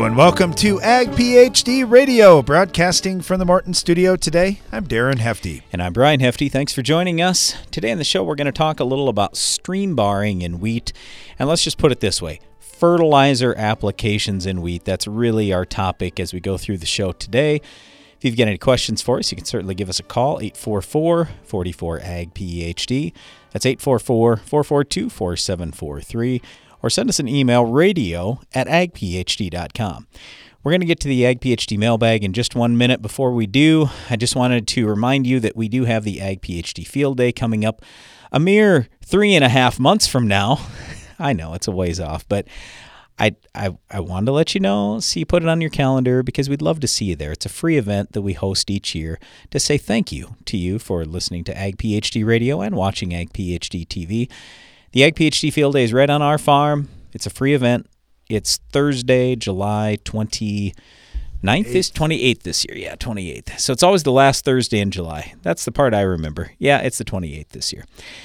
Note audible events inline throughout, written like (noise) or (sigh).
And welcome to Ag PhD Radio, broadcasting from the Morton studio today. I'm Darren Hefty. And I'm Brian Hefty. Thanks for joining us. Today on the show, we're going to talk a little about stream barring in wheat. And let's just put it this way fertilizer applications in wheat. That's really our topic as we go through the show today. If you've got any questions for us, you can certainly give us a call, 844 44 AG PhD. That's 844 442 4743 or send us an email radio at agphd.com. We're going to get to the Ag PhD mailbag in just one minute. Before we do, I just wanted to remind you that we do have the Ag PhD Field Day coming up a mere three and a half months from now. (laughs) I know it's a ways off, but I, I, I wanted to let you know, so you put it on your calendar because we'd love to see you there. It's a free event that we host each year to say thank you to you for listening to Ag PhD Radio and watching Ag PhD TV. The Ag PhD Field Day is right on our farm. It's a free event. It's Thursday, July 29th is 28th this year. Yeah, 28th. So it's always the last Thursday in July. That's the part I remember. Yeah, it's the 28th this year.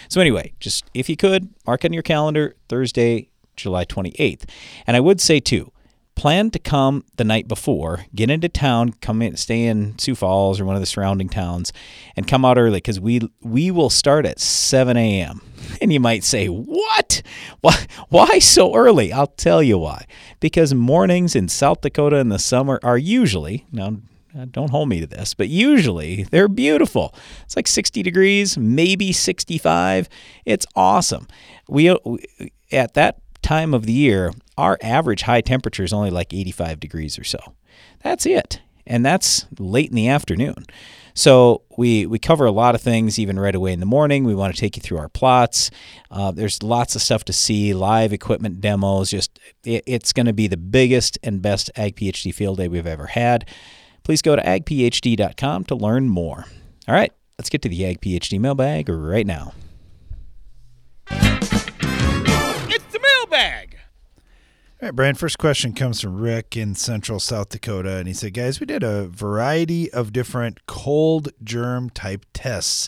So anyway, just if you could, mark on your calendar Thursday, July 28th. And I would say too, plan to come the night before, get into town, come in, stay in Sioux Falls or one of the surrounding towns, and come out early because we we will start at 7 a.m. And you might say, "What? Why? Why so early?" I'll tell you why. Because mornings in South Dakota in the summer are usually now. Uh, don't hold me to this, but usually they're beautiful. It's like 60 degrees, maybe 65. It's awesome. We uh, at that time of the year, our average high temperature is only like 85 degrees or so. That's it. And that's late in the afternoon. So we we cover a lot of things even right away in the morning. We want to take you through our plots. Uh, there's lots of stuff to see, live equipment demos. Just it, it's going to be the biggest and best Ag PhD field day we've ever had. Please go to agphd.com to learn more. All right, let's get to the Ag PhD mailbag right now. It's the mailbag. All right, Brian, first question comes from Rick in central South Dakota. And he said, Guys, we did a variety of different cold germ type tests.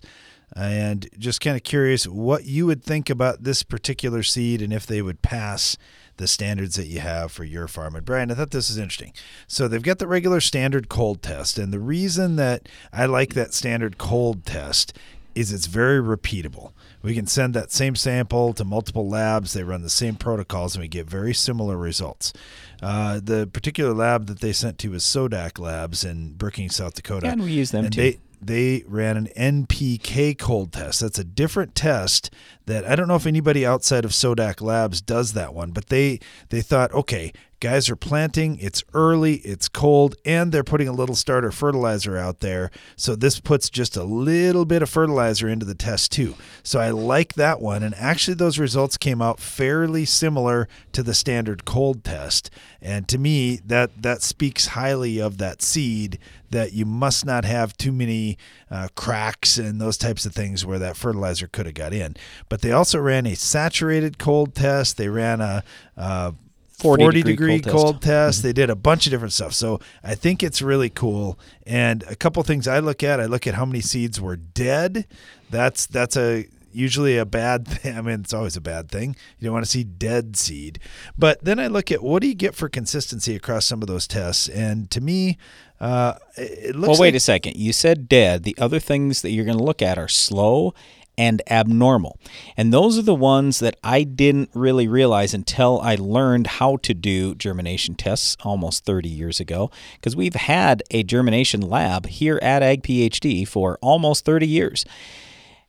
And just kind of curious what you would think about this particular seed and if they would pass the standards that you have for your farm. And Brian, I thought this is interesting. So they've got the regular standard cold test. And the reason that I like that standard cold test is it's very repeatable. We can send that same sample to multiple labs. They run the same protocols, and we get very similar results. Uh, the particular lab that they sent to was Sodak Labs in Brookings, South Dakota. Yeah, and we use them and too. They, they ran an NPK cold test. That's a different test that I don't know if anybody outside of Sodak Labs does that one, but they they thought, okay, guys are planting, it's early, it's cold, and they're putting a little starter fertilizer out there. So this puts just a little bit of fertilizer into the test too. So I like that one. And actually those results came out fairly similar to the standard cold test. And to me, that that speaks highly of that seed that you must not have too many uh, cracks and those types of things where that fertilizer could have got in. But they also ran a saturated cold test. They ran a, a 40 40, degree degree, cold test. cold test. They did a bunch of different stuff. So I think it's really cool. And a couple things I look at, I look at how many seeds were dead. That's that's a usually a bad (laughs) thing. I mean, it's always a bad thing. You don't want to see dead seed. But then I look at what do you get for consistency across some of those tests. And to me, uh, it looks Well, wait like a second. You said dead. The other things that you're going to look at are slow and abnormal. And those are the ones that I didn't really realize until I learned how to do germination tests almost 30 years ago. Because we've had a germination lab here at Ag PhD for almost 30 years.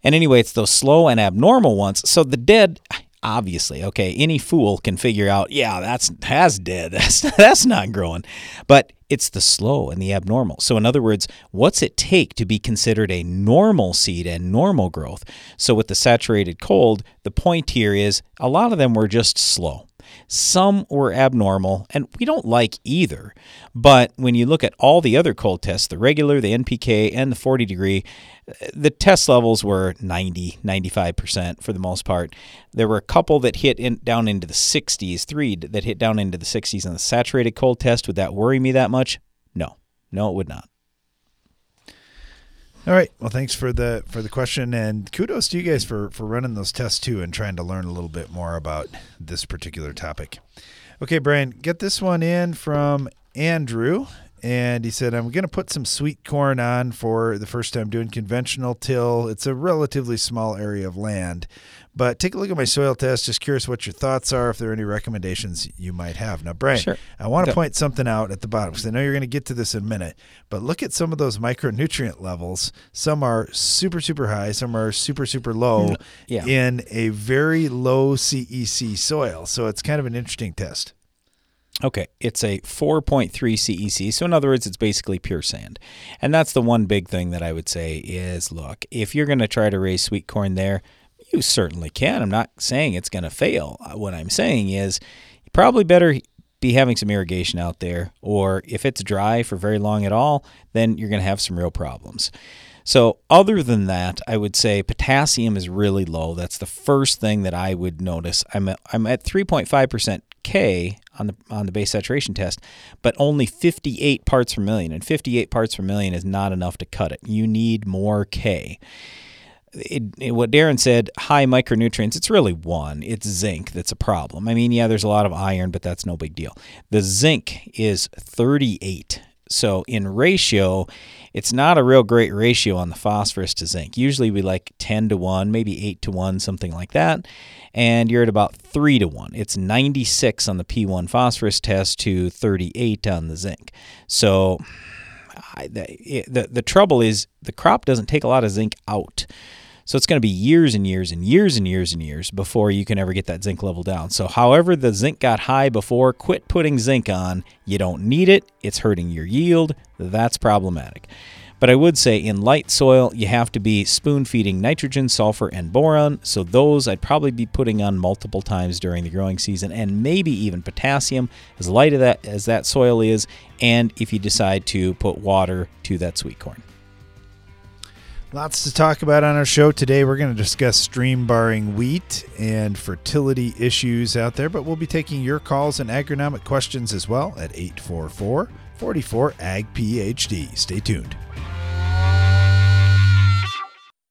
And anyway, it's those slow and abnormal ones. So the dead, obviously, okay, any fool can figure out, yeah, that's that's dead. (laughs) That's that's not growing. But it's the slow and the abnormal. So in other words, what's it take to be considered a normal seed and normal growth? So with the saturated cold, the point here is a lot of them were just slow. Some were abnormal, and we don't like either. But when you look at all the other cold tests, the regular, the NPK, and the 40 degree, uh, the test levels were 90, 95% for the most part. There were a couple that hit in, down into the 60s, three that hit down into the 60s on the saturated cold test. Would that worry me that much? No. No, it would not. All right. Well, thanks for the for the question, and kudos to you guys for for running those tests too and trying to learn a little bit more about this particular topic. Okay, Brian, get this one in from Andrew. And he said, I'm going to put some sweet corn on for the first time doing conventional till. It's a relatively small area of land. But take a look at my soil test. Just curious what your thoughts are, if there are any recommendations you might have. Now, Brian, Sure. I want to point something out at the bottom because I know you're going to get to this in a minute. But look at some of those micronutrient levels. Some are super, super high, some are super, super low mm, yeah. in a very low CEC soil. So it's kind of an interesting test. Okay, it's a 4.3 CEC. So in other words, it's basically pure sand. And that's the one big thing that I would say is look, if you're going to try to raise sweet corn there, you certainly can. I'm not saying it's going to fail. Uh, What I'm saying is you probably better be having some irrigation out there or if it's dry for very long at all, then you're going to have some real problems. So, other than that, I would say potassium is really low. That's the first thing that I would notice. I'm at, I'm at 3.5% K on the on the base saturation test, but only 58 parts per million, and 58 parts per million is not enough to cut it. You need more K. It, it- what Darren said, high micronutrients, it's really one. It's zinc that's a problem. I mean, yeah, there's a lot of iron, but that's no big deal. The zinc is 38. So in ratio, it's not a real great ratio on the phosphorus to zinc. Usually we like 10 to 1, maybe 8 to 1, something like that. And you're at about 3 to 1. It's 96 on the P1 phosphorus test to 38 on the zinc. So I, the, the the trouble is the crop doesn't take a lot of zinc out. So it's going to be years and years and years and years and years before you can ever get that zinc level down. So however the zinc got high before, quit putting zinc on. You don't need it. It's hurting your yield. That's problematic. But I would say in light soil, you have to be spoon feeding nitrogen, sulfur, and boron. So those I'd probably be putting on multiple times during the growing season, and maybe even potassium, as light of that as that soil is, and if you decide to put water to that sweet corn. Lots to talk about on our show today. We're going to discuss stream barring wheat and fertility issues out there, but we'll be taking your calls and agronomic questions as well at 844 44 AG PhD. Stay tuned.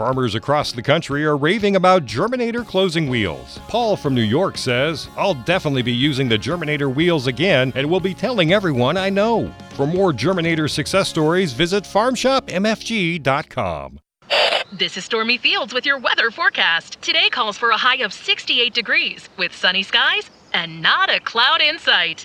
Farmers across the country are raving about Germinator closing wheels. Paul from New York says, I'll definitely be using the Germinator wheels again and will be telling everyone I know. For more Germinator success stories, visit farmshopmfg.com. This is Stormy Fields with your weather forecast. Today calls for a high of 68 degrees with sunny skies and not a cloud in sight.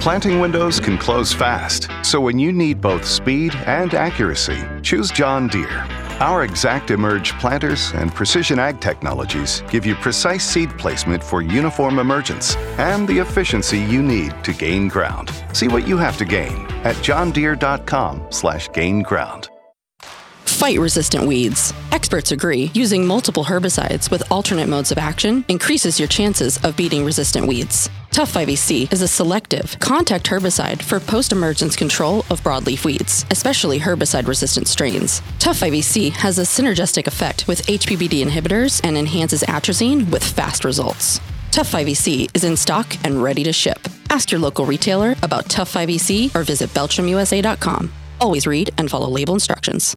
Planting windows can close fast, so when you need both speed and accuracy, choose John Deere. Our ExactEmerge planters and precision ag technologies give you precise seed placement for uniform emergence and the efficiency you need to gain ground. See what you have to gain at johndeere.com/gain ground. Fight resistant weeds. Experts agree using multiple herbicides with alternate modes of action increases your chances of beating resistant weeds. Tough 5EC is a selective contact herbicide for post emergence control of broadleaf weeds, especially herbicide resistant strains. Tough 5EC has a synergistic effect with HPPD inhibitors and enhances atrazine with fast results. Tough 5EC is in stock and ready to ship. Ask your local retailer about Tough 5EC or visit belchimusa.com. Always read and follow label instructions.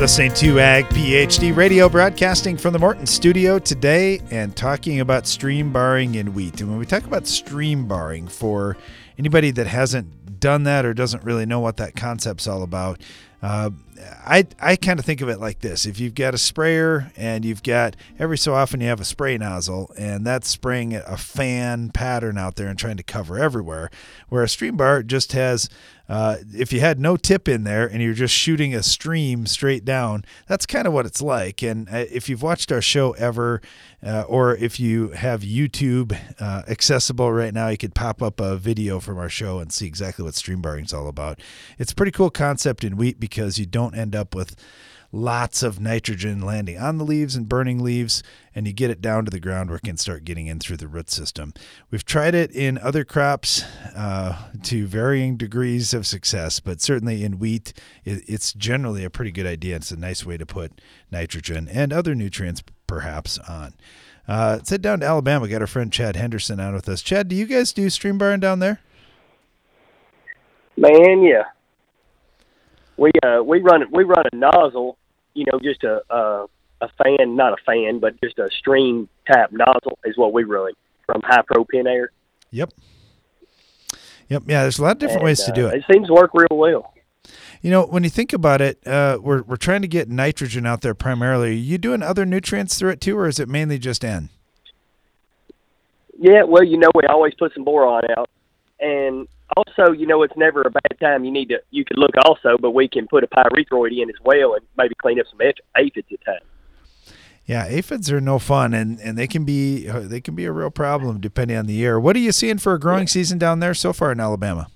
Listening to Ag PhD Radio, broadcasting from the Morton studio today and talking about stream barring in wheat. And when we talk about stream barring, for anybody that hasn't done that or doesn't really know what that concept's all about, Uh, I I kind of think of it like this: if you've got a sprayer and you've got every so often you have a spray nozzle, and that's spraying a fan pattern out there and trying to cover everywhere, where a stream bar just has uh, if you had no tip in there and you're just shooting a stream straight down, that's kind of what it's like. And uh, if you've watched our show ever, uh, or if you have YouTube uh, accessible right now, you could pop up a video from our show and see exactly what stream barring is all about. It's a pretty cool concept in wheat because you don't end up with lots of nitrogen landing on the leaves and burning leaves, and you get it down to the ground where it can start getting in through the root system. We've tried it in other crops uh, to varying degrees of success, but certainly in wheat, it, it's generally a pretty good idea. It's a nice way to put nitrogen and other nutrients perhaps on. Uh, let's head down to Alabama. We got our friend Chad Henderson on with us. Chad, do you guys do stream barring down there? Man, yeah. We uh we run we run a nozzle you know, just a, a a fan, not a fan, but just a stream tap nozzle is what we run from Hypro Pentair. Yep. Yep. Yeah, there's a lot of different and, ways to do uh, it. It seems to work real well. You know, when you think about it, uh, we're we're trying to get nitrogen out there primarily. Are you doing other nutrients through it too, or is it mainly just N? Yeah, well, you know, we always put some boron out, and also, you know, it's never a bad time. You need to you could look also, but we can put a pyrethroid in as well, and maybe clean up some aphids at times. Yeah, aphids are no fun, and, and they can be they can be a real problem depending on the year. What are you seeing for a growing season down there so far in Alabama?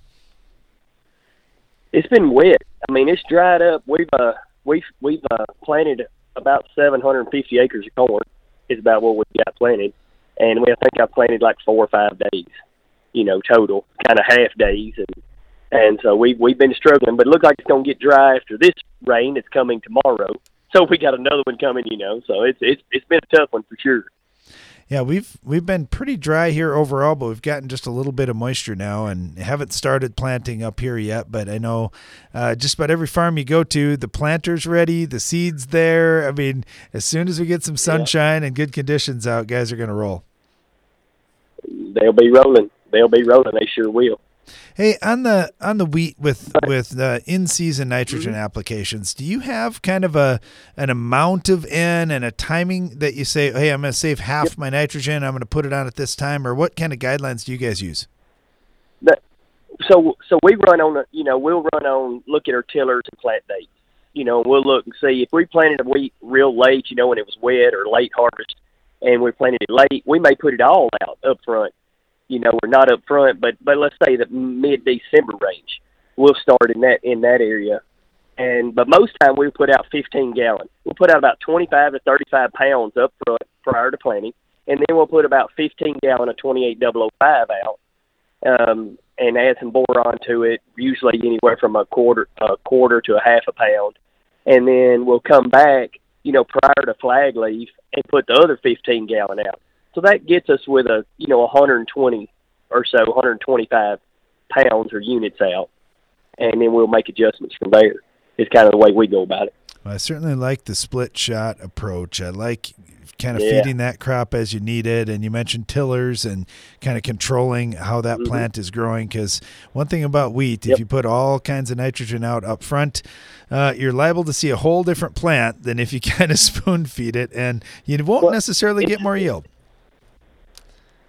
It's been wet. I mean, it's dried up. We've uh, we've we've uh, planted about 750 acres of corn. Is about what we got planted, and we I think I've planted like four or five days, you know, total kind of half days, and and so we we've been struggling. But it looks like it's gonna get dry after this rain that's coming tomorrow. So we got another one coming, you know. So it's it's it's been a tough one for sure. Yeah, we've we've been pretty dry here overall, but we've gotten just a little bit of moisture now, and haven't started planting up here yet. But I know uh, just about every farm you go to, the planter's ready, the seeds there. I mean, as soon as we get some sunshine yeah. and good conditions out, guys are going to roll. They'll be rolling. They'll be rolling. They sure will. Hey, on the on the wheat with with the in season nitrogen mm-hmm. applications, do you have kind of a an amount of N and a timing that you say, hey, I'm going to save half yep. my nitrogen, I'm going to put it on at this time, or what kind of guidelines do you guys use? So so we run on a you know we'll run on look at our tillers and plant dates. You know, we'll look and see if we planted a wheat real late, you know, when it was wet or late harvest, and we planted it late, we may put it all out up front you know, we're not up front, but but let's say the mid December range, we'll start in that in that area. And but most time we'll put out 15 gallon. We'll put out about 25 to 35 pounds up front prior to planting, and then we'll put about 15 gallon of 28005 out, um, and add some boron to it. Usually anywhere from a quarter a quarter to a half a pound, and then we'll come back, you know, prior to flag leaf and put the other 15 gallon out. So that gets us with a you know 120 or so, 125 pounds or units out, and then we'll make adjustments from there. Is kind of the way we go about it. Well, I certainly like the split shot approach. I like kind of yeah. feeding that crop as you need it. And you mentioned tillers and kind of controlling how that mm-hmm. plant is growing. Because one thing about wheat, yep. if you put all kinds of nitrogen out up front, uh, you're liable to see a whole different plant than if you (laughs) kind of spoon feed it, and you won't well, necessarily get more yield.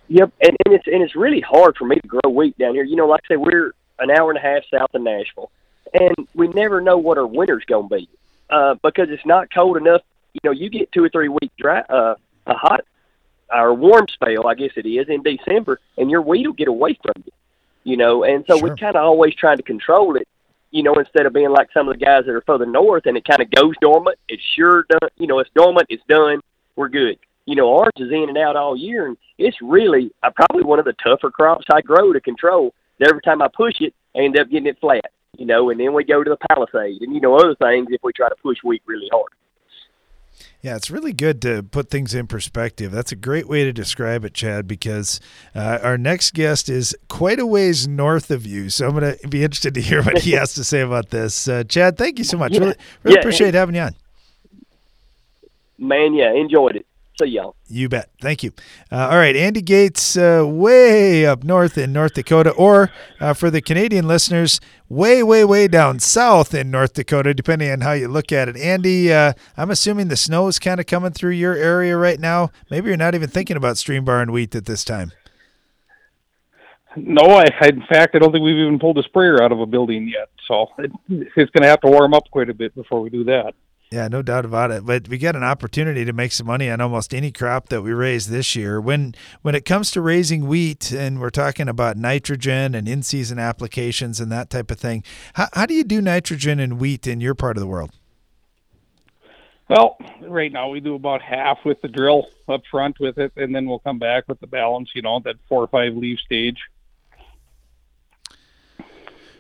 Yep, and, and it's and it's really hard for me to grow wheat down here. You know, like I say, we're an hour and a half south of Nashville, and we never know what our winter's going to be uh, because it's not cold enough. You know, you get two or three week dry, uh, a hot or warm spell, I guess it is, in December, and your wheat will get away from you. You know, and so sure. we're kind of always trying to control it. You know, instead of being like some of the guys that are further north, and it kind of goes dormant. It's sure done. You know, it's dormant. It's done. We're good you know, orange is in and out all year, and it's really uh, probably one of the tougher crops I grow to control. Every time I push it, I end up getting it flat, you know, and then we go to the palisade and, you know, other things if we try to push wheat really hard. Yeah, it's really good to put things in perspective. That's a great way to describe it, Chad, because uh, our next guest is quite a ways north of you. So I'm going to be interested to hear what he has to say about this. Uh, Chad, thank you so much. Yeah. Really, really yeah, appreciate having you on. Man, yeah, enjoyed it. See y'all. You bet. Thank you. Uh, all right, Andy Gates, uh, way up north in North Dakota, or uh, for the Canadian listeners, way, way, way down south in North Dakota, depending on how you look at it. Andy, uh, I'm assuming the snow is kind of coming through your area right now. Maybe you're not even thinking about stream bar and wheat at this time. No, I, I in fact I don't think we've even pulled a sprayer out of a building yet. So it, it's going to have to warm up quite a bit before we do that. Yeah, no doubt about it. But we get an opportunity to make some money on almost any crop that we raise this year. When when it comes to raising wheat, and we're talking about nitrogen and in-season applications and that type of thing, how, how do you do nitrogen and wheat in your part of the world? Well, right now we do about half with the drill up front with it, and then we'll come back with the balance. You know, that four or five leaf stage.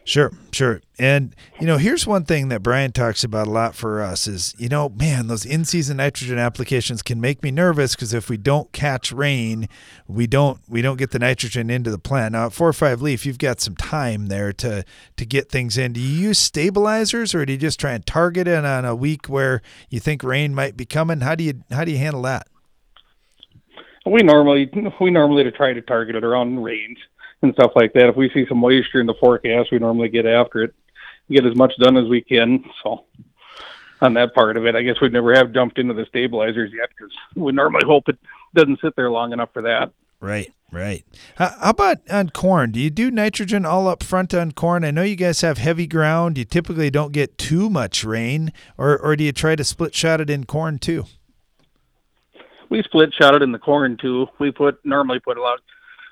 Sure, sure. And you know, here's one thing that Brian talks about a lot for us is, you know, man, those in-season nitrogen applications can make me nervous because if we don't catch rain, we don't we don't get the nitrogen into the plant. Now, at four or five leaf, you've got some time there to to get things in. Do you use stabilizers or do you just try and target it on a week where you think rain might be coming? How do you how do you handle that? We normally we normally try to target it around rains and stuff like that. If we see some moisture in the forecast, we normally get after it, get as much done as we can. So on that part of it, I guess we'd never have jumped into the stabilizers yet because we normally hope it doesn't sit there long enough for that. Right, right. How about on corn? Do you do nitrogen all up front on corn? I know you guys have heavy ground. You typically don't get too much rain, or or do you try to split shot it in corn too? We split shot it in the corn too. We put normally put a lot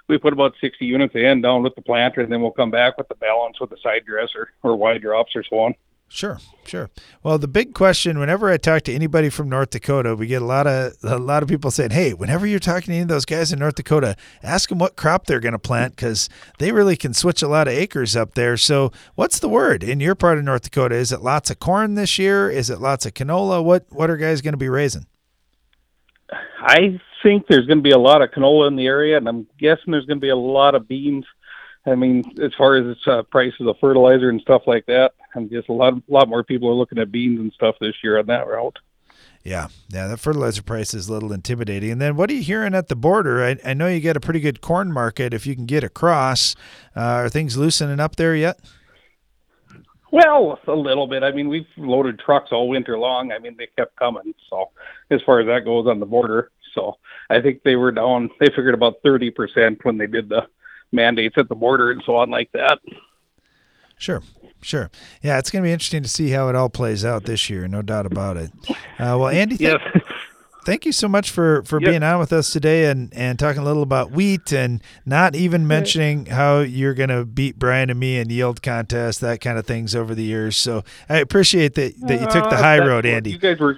we put about 60 units in down with the planter, and then we'll come back with the balance with the side dresser or wide drops or so on. Sure, sure. Well, the big question whenever I talk to anybody from North Dakota, we get a lot of a lot of people saying, "Hey, whenever you're talking to any of those guys in North Dakota, ask them what crop they're going to plant because they really can switch a lot of acres up there." So, what's the word in your part of North Dakota? Is it lots of corn this year? Is it lots of canola? What what are guys going to be raising? I think there's going to be a lot of canola in the area, and I'm guessing there's going to be a lot of beans. I mean, as far as its uh, prices of fertilizer and stuff like that, I'm just a lot, a lot more people are looking at beans and stuff this year on that route. Yeah, yeah, that fertilizer price is a little intimidating. And then, what are you hearing at the border? I, I know you get a pretty good corn market if you can get across. Uh, are things loosening up there yet? Well, a little bit. I mean, we've loaded trucks all winter long. I mean, they kept coming. So, as far as that goes on the border, so I think they were down. They figured about thirty percent when they did the mandates at the border and so on like that. Sure, sure. Yeah, it's going to be interesting to see how it all plays out this year. No doubt about it. Uh, well, Andy, th- yes. (laughs) thank you so much for for Yep. being on with us today and and talking a little about wheat and not even mentioning how you're going to beat Brian and me in yield contests, that kind of things over the years. So I appreciate that that you took the Uh, high that's road, Andy. You guys were,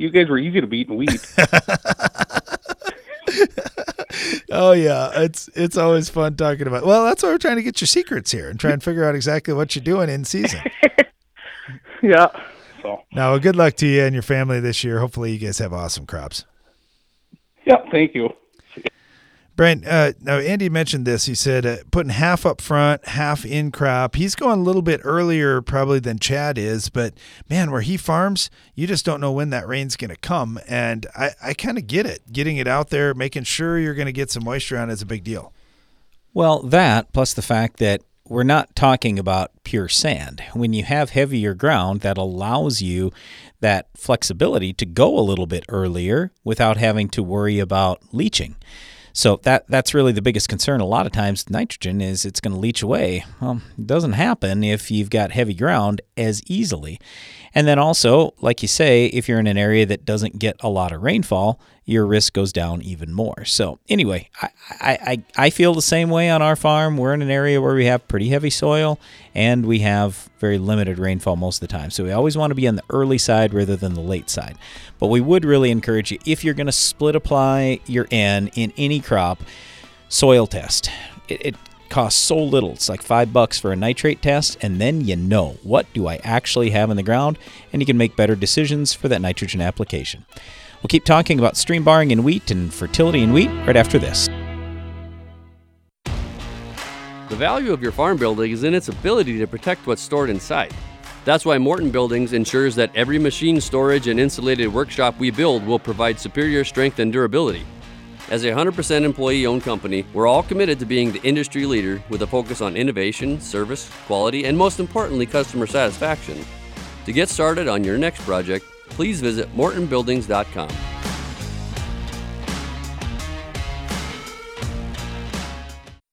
you guys were easy to beat in wheat. (laughs) Oh yeah, it's it's always fun talking about. Well, that's why we're trying to get your secrets here and try and figure out exactly what you're doing in season. (laughs) yeah. So Now, well, good luck to you and your family this year. Hopefully, you guys have awesome crops. yeah, thank you. Brian, uh, now Andy mentioned this. He said uh, putting half up front, half in crop. He's going a little bit earlier probably than Chad is, but man, where he farms, you just don't know when that rain's going to come. And I, I kind of get it. Getting it out there, making sure you're going to get some moisture on is a big deal. Well, that plus the fact that we're not talking about pure sand. When you have heavier ground, that allows you that flexibility to go a little bit earlier without having to worry about leaching. So that that's really the biggest concern. A lot of times, nitrogen is it's going to leach away. Well, it doesn't happen if you've got heavy ground as easily. And then also, like you say, if you're in an area that doesn't get a lot of rainfall, your risk goes down even more. So anyway, I, I, I, feel the same way on our farm. We're in an area where we have pretty heavy soil and we have very limited rainfall most of the time. So we always want to be on the early side rather than the late side. But we would really encourage you if you're going to split apply your N in any crop, soil test. It, it costs so little. It's like five bucks for a nitrate test, and then you know what do I actually have in the ground, and you can make better decisions for that nitrogen application. We'll keep talking about stream barring in wheat and fertility in wheat right after this. The value of your farm building is in its ability to protect what's stored inside. That's why Morton Buildings ensures that every machine storage and insulated workshop we build will provide superior strength and durability. As a 100% employee owned company, we're all committed to being the industry leader with a focus on innovation, service, quality, and most importantly, customer satisfaction. To get started on your next project, please visit mortonbuildings.com.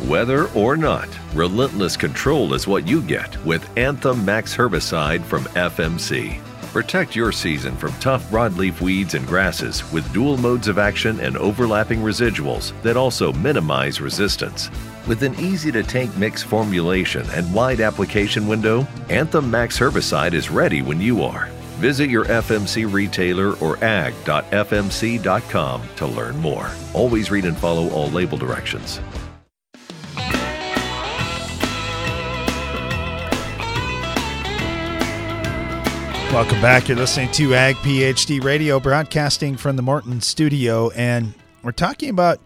Weather or not, relentless control is what you get with Anthem Max herbicide from FMC. Protect your season from tough broadleaf weeds and grasses with dual modes of action and overlapping residuals that also minimize resistance. With an easy to take mix formulation and wide application window, Anthem Max herbicide is ready when you are. Visit your FMC retailer or ag.fmc.com to learn more. Always read and follow all label directions. Welcome back. You're listening to Ag PhD Radio, broadcasting from the Morton studio, and we're talking about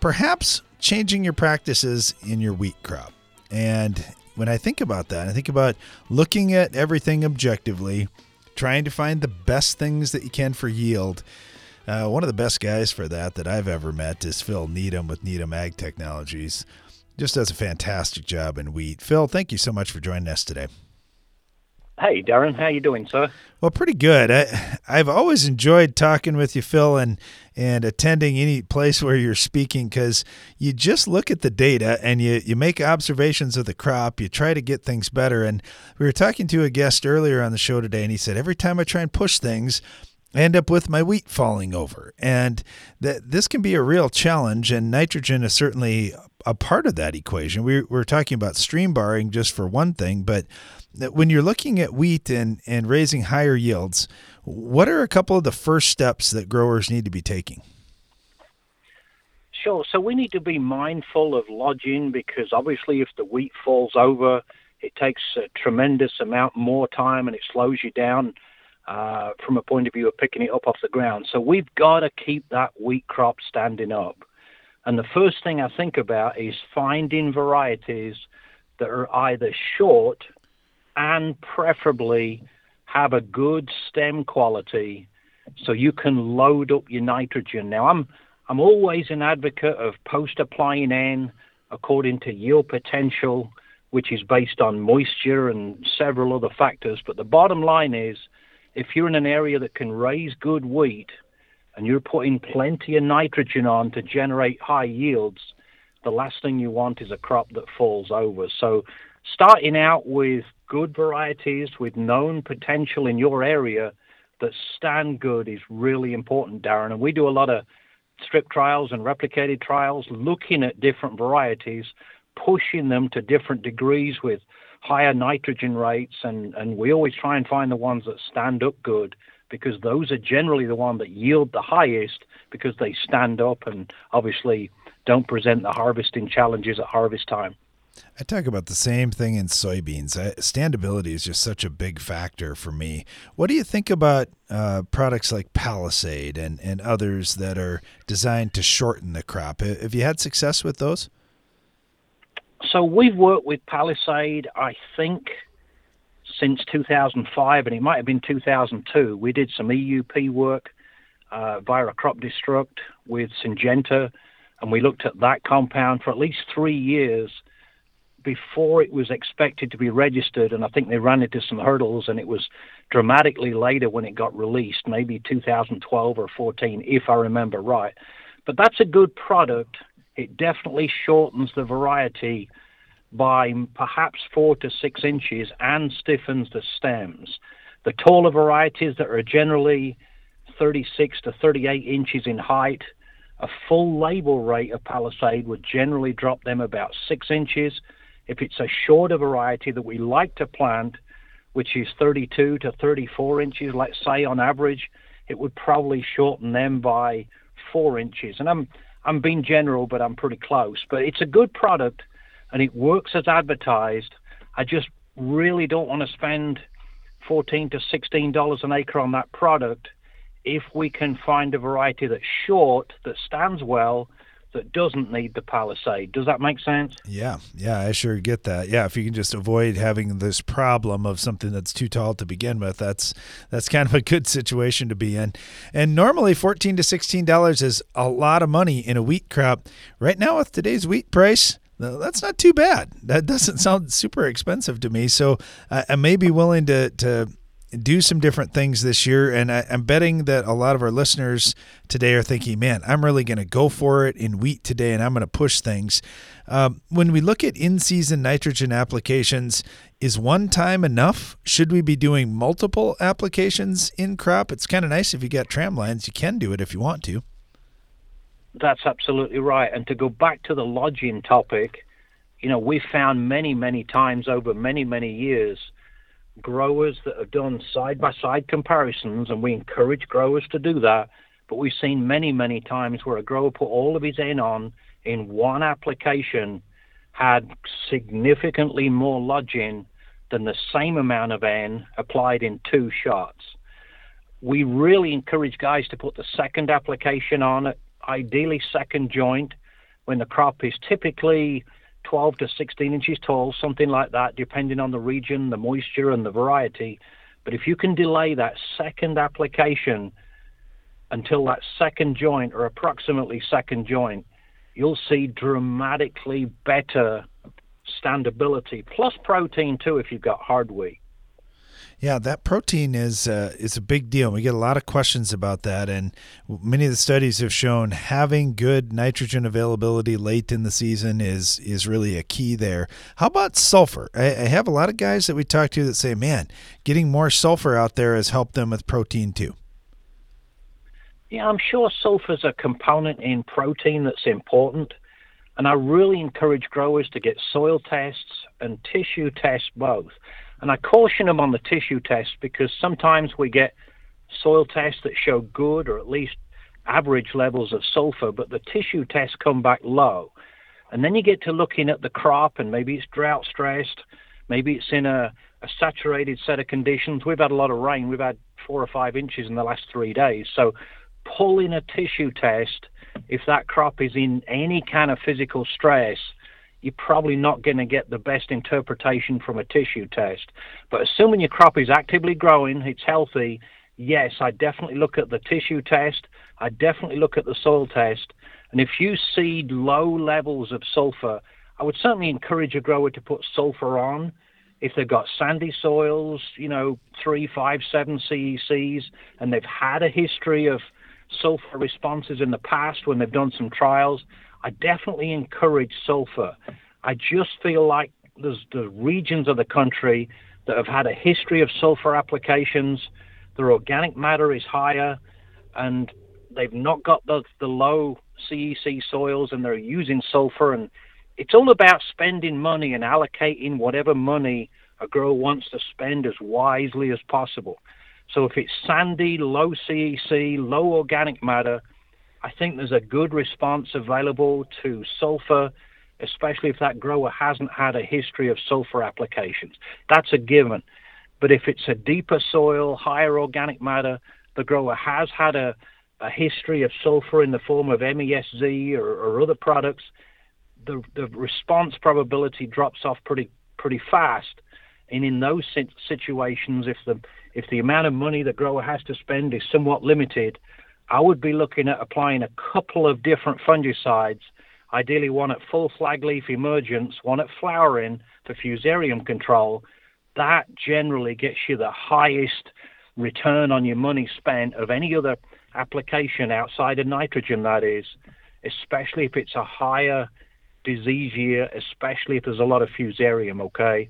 perhaps changing your practices in your wheat crop. And when I think about that, I think about looking at everything objectively, trying to find the best things that you can for yield. Uh, one of the best guys for that that I've ever met is Phil Needham with Needham Ag Technologies. Just does a fantastic job in wheat. Phil, thank you so much for joining us today. Hey, Darren, how you doing, sir? Well, pretty good. I, I've always enjoyed talking with you, Phil, and and attending any place where you're speaking because you just look at the data and you you make observations of the crop. You try to get things better. And we were talking to a guest earlier on the show today, and he said every time I try and push things, I end up with my wheat falling over, and that this can be a real challenge. And nitrogen is certainly a part of that equation. We we're talking about stream barring just for one thing, but when you're looking at wheat and, and raising higher yields, what are a couple of the first steps that growers need to be taking? Sure. So we need to be mindful of lodging because obviously, if the wheat falls over, it takes a tremendous amount more time and it slows you down uh, from a point of view of picking it up off the ground. So we've got to keep that wheat crop standing up. And the first thing I think about is finding varieties that are either short and preferably have a good stem quality so you can load up your nitrogen. Now, I'm I'm always an advocate of post applying N according to yield potential, which is based on moisture and several other factors. But the bottom line is, if you're in an area that can raise good wheat and you're putting plenty of nitrogen on to generate high yields, the last thing you want is a crop that falls over. So starting out with good varieties with known potential in your area that stand good is really important, Darren. And we do a lot of strip trials and replicated trials looking at different varieties, pushing them to different degrees with higher nitrogen rates. And, and we always try and find the ones that stand up good because those are generally the ones that yield the highest because they stand up and obviously don't present the harvesting challenges at harvest time. I talk about the same thing in soybeans. standability is just such a big factor for me. What do you think about uh, products like Palisade and, and others that are designed to shorten the crop? Have you had success with those? So we've worked with Palisade, I think, since 2005, and it might have been 2002. We did some EUP work uh, via a crop destruct with Syngenta, and we looked at that compound for at least three years before it was expected to be registered, and I think they ran into some hurdles, and it was dramatically later when it got released, maybe 2012 or 14, if I remember right. But that's a good product. It definitely shortens the variety by perhaps four to six inches and stiffens the stems. The taller varieties that are generally 36 to 38 inches in height, a full label rate of Palisade would generally drop them about six inches if it's a shorter variety that we like to plant, which is 32 to 34 inches, let's say on average, it would probably shorten them by four inches. And I'm I'm being general, but I'm pretty close. But it's a good product, and it works as advertised. I just really don't want to spend 14 to 16 dollars an acre on that product if we can find a variety that's short that stands well that doesn't need the palisade. Does that make sense? Yeah, yeah, I sure get that. Yeah, if you can just avoid having this problem of something that's too tall to begin with, that's that's kind of a good situation to be in. And normally, fourteen to sixteen dollars is a lot of money in a wheat crop. Right now, with today's wheat price. That's not too bad. That doesn't sound super expensive to me. So I may be willing to to do some different things this year. And I, am betting that a lot of our listeners today are thinking, man, I'm really going to go for it in wheat today and I'm going to push things. Um, when we look at in season nitrogen applications, is one time enough? Should we be doing multiple applications in crop? It's kind of nice if you got tram lines, you can do it if you want to. That's absolutely right. And to go back to the lodging topic, you know, we've found many, many times over many, many years growers that have done side by side comparisons, and we encourage growers to do that. But we've seen many, many times where a grower put all of his N on in one application, had significantly more lodging than the same amount of N applied in two shots. We really encourage guys to put the second application on, ideally second joint, when the crop is typically 12 to 16 inches tall, something like that, depending on the region, the moisture, and the variety. But if you can delay that second application until that second joint or approximately second joint, you'll see dramatically better standability, plus protein too if you've got hard wheat. Yeah, that protein is uh, is a big deal. We get a lot of questions about that, and many of the studies have shown having good nitrogen availability late in the season is is really a key there. How about sulfur? I, I have a lot of guys that we talk to that say, "Man, getting more sulfur out there has helped them with protein too." Yeah, I'm sure sulfur is a component in protein that's important. And I really encourage growers to get soil tests and tissue tests both. And I caution them on the tissue test because sometimes we get soil tests that show good or at least average levels of sulfur, but the tissue tests come back low. And then you get to looking at the crop, and maybe it's drought stressed, maybe it's in a, a saturated set of conditions. We've had a lot of rain, we've had four or five inches in the last three days. So, pulling a tissue test, if that crop is in any kind of physical stress, you're probably not going to get the best interpretation from a tissue test. But assuming your crop is actively growing, it's healthy, yes, I definitely look at the tissue test. I definitely look at the soil test. And if you see low levels of sulfur, I would certainly encourage a grower to put sulfur on. If they've got sandy soils, you know, three, five, seven CECs, and they've had a history of sulfur responses in the past when they've done some trials, I definitely encourage sulfur. I just feel like there's the regions of the country that have had a history of sulfur applications. Their organic matter is higher, and they've not got the, the low CEC soils, and they're using sulfur. And it's all about spending money and allocating whatever money a grower wants to spend as wisely as possible. So if it's sandy, low CEC, low organic matter, I think there's a good response available to sulfur, especially if that grower hasn't had a history of sulfur applications. That's a given. But if it's a deeper soil, higher organic matter, the grower has had a, a history of sulfur in the form of MESZ or, or other products, the, the response probability drops off pretty pretty fast. And in those situations, if the if the amount of money the grower has to spend is somewhat limited, I would be looking at applying a couple of different fungicides, ideally one at full flag leaf emergence, one at flowering for fusarium control. That generally gets you the highest return on your money spent of any other application outside of nitrogen, that is, especially if it's a higher disease year, especially if there's a lot of fusarium, okay?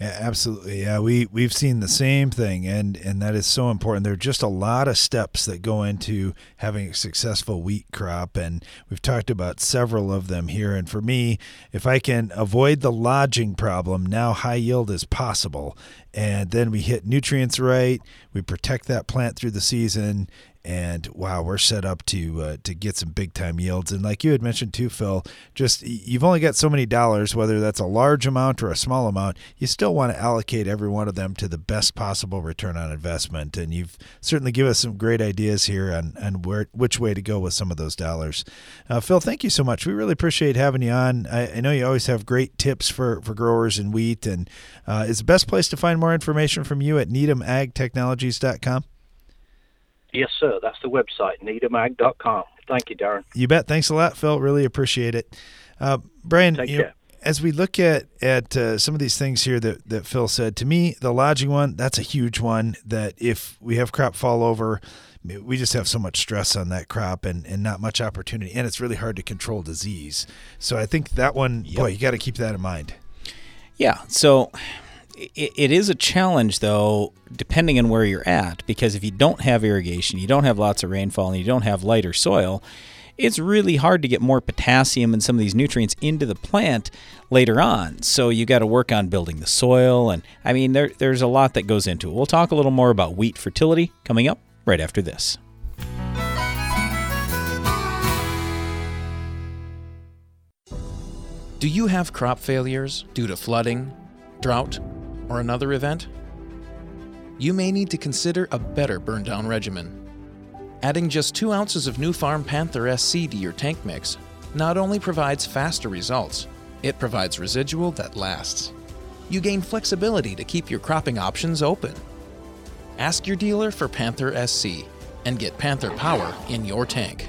Yeah, absolutely. Yeah, we we've seen the same thing, and and that is so important. There are just a lot of steps that go into having a successful wheat crop, and we've talked about several of them here. And for me, if I can avoid the lodging problem, now high yield is possible. And then we hit nutrients right, we protect that plant through the season, and wow, we're set up to uh, to get some big time yields. And like you had mentioned too, Phil, just you've only got so many dollars, whether that's a large amount or a small amount. You still want to allocate every one of them to the best possible return on investment. And you've certainly given us some great ideas here on on where which way to go with some of those dollars. Uh, Phil, thank you so much. We really appreciate having you on. I, I, know you always have great tips for for growers in wheat, and uh, is the best place to find more information from you at needhamagtechnologies.com. Yes, sir. That's the website, needhamag.com. Thank you, Darren. You bet. Thanks a lot, Phil. Really appreciate it. Uh, Brian, Take you know, as we look at at uh, some of these things here that, that Phil said, to me, the lodging one, that's a huge one that if we have crop fall over, we just have so much stress on that crop and, and not much opportunity. And it's really hard to control disease. So I think that one, yep. boy, you got to keep that in mind. Yeah. So it, it is a challenge, though, depending on where you're at, because if you don't have irrigation, you don't have lots of rainfall, and you don't have lighter soil, it's really hard to get more potassium and some of these nutrients into the plant later on. So you got to work on building the soil, and I mean, there, there's a lot that goes into it. We'll talk a little more about wheat fertility coming up right after this. Do you have crop failures due to flooding, drought, or another event, you may need to consider a better burn down regimen. Adding just 2 ounces of Nufarm Panther SC to your tank mix not only provides faster results, it provides residual that lasts. You gain flexibility to keep your cropping options open. Ask your dealer for Panther SC and get Panther power in your tank.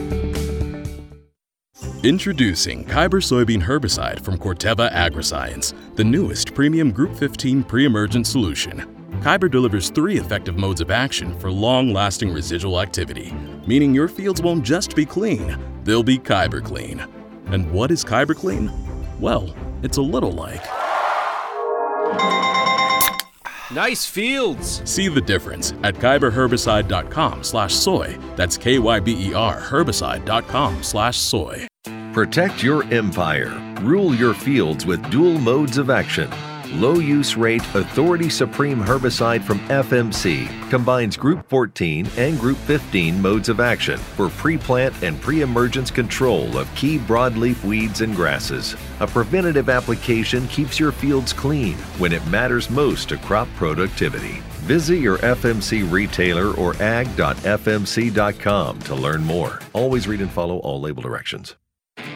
Introducing Kyber soybean herbicide from Corteva Agriscience, the newest premium Group 15 pre-emergent solution. Kyber delivers three effective modes of action for long-lasting residual activity, meaning your fields won't just be clean, they'll be Kyber clean. And what is Kyber clean? Well, it's a little like Nice fields. See the difference at kyberherbicide.com slash soy. That's K-Y-B-E-R herbicide.com slash soy. Protect your empire. Rule your fields with dual modes of action. Low use rate Authority Supreme herbicide from FMC combines Group 14 and Group 15 modes of action for pre plant and pre emergence control of key broadleaf weeds and grasses. A preventative application keeps your fields clean when it matters most to crop productivity. Visit your FMC retailer or ag.fmc.com to learn more. Always read and follow all label directions.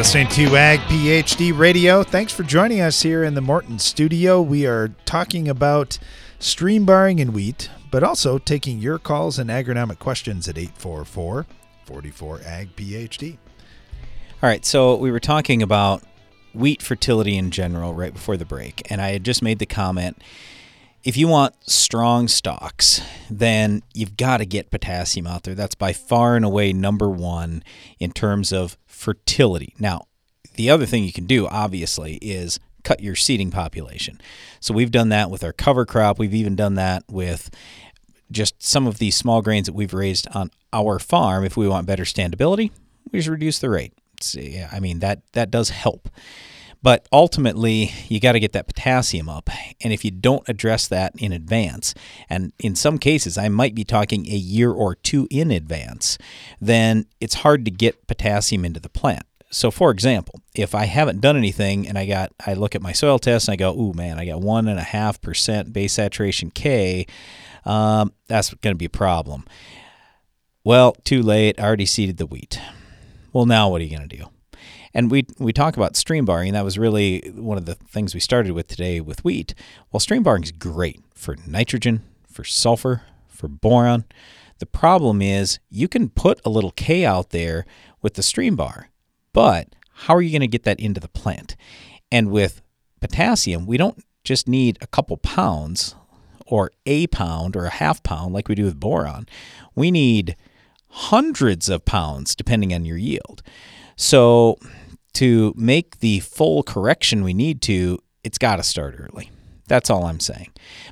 Listening to Ag PhD Radio. Thanks for joining us here in the Morton studio. We are talking about stream barring in wheat, but also taking your calls and agronomic questions at 844 44 Ag PhD. All right, so we were talking about wheat fertility in general right before the break, and I had just made the comment if you want strong stalks, then you've got to get potassium out there. That's by far and away number one in terms of fertility. Now, the other thing you can do, obviously, is cut your seeding population. So we've done that with our cover crop. We've even done that with just some of these small grains that we've raised on our farm. If we want better standability, we just reduce the rate. See, I mean that that does help. But ultimately, you got to get that potassium up. And if you don't address that in advance, and in some cases, I might be talking a year or two in advance, then it's hard to get potassium into the plant. So, for example, if I haven't done anything and I got, I look at my soil test and I go, ooh, man, I got one and a half percent base saturation K, um, that's going to be a problem. Well, too late. I already seeded the wheat. Well, now what are you going to do? And we we talk about stream barring. That was really one of the things we started with today with wheat. Well, stream barring is great for nitrogen, for sulfur, for boron. The problem is you can put a little K out there with the stream bar, but how are you going to get that into the plant? And with potassium, we don't just need a couple pounds or a pound or a half pound like we do with boron. We need hundreds of pounds depending on your yield. So to make the full correction we need to, it's got to start early. That's all I'm saying.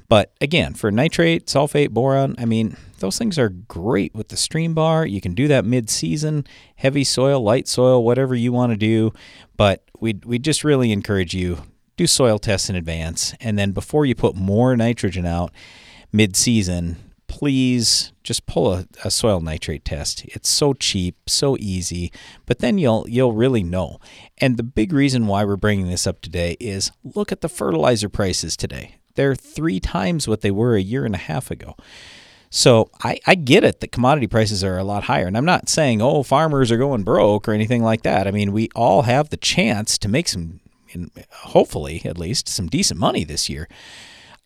But again, for nitrate, sulfate, boron, I mean, those things are great with the stream bar. You can do that mid season, heavy soil, light soil, whatever you want to do. But we we just really encourage you do soil tests in advance. And then before you put more nitrogen out mid season, please just pull a, a, soil nitrate test. It's so cheap, so easy, but then you'll you'll really know. And the big reason why we're bringing this up today is look at the fertilizer prices today. They're three times what they were a year and a half ago. So I, I get it that commodity prices are a lot higher. And I'm not saying, oh, farmers are going broke or anything like that. I mean, we all have the chance to make some, hopefully at least, some decent money this year.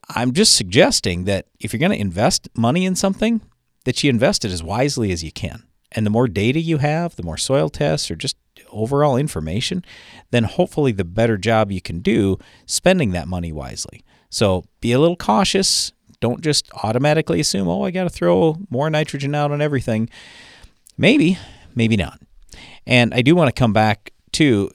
I'm just suggesting that if you're going to invest money in something, that you invest it as wisely as you can. And the more data you have, the more soil tests or just overall information, then hopefully the better job you can do spending that money wisely. So be a little cautious. Don't just automatically assume, oh, I got to throw more nitrogen out on everything. Maybe, maybe not. And I do want to come back to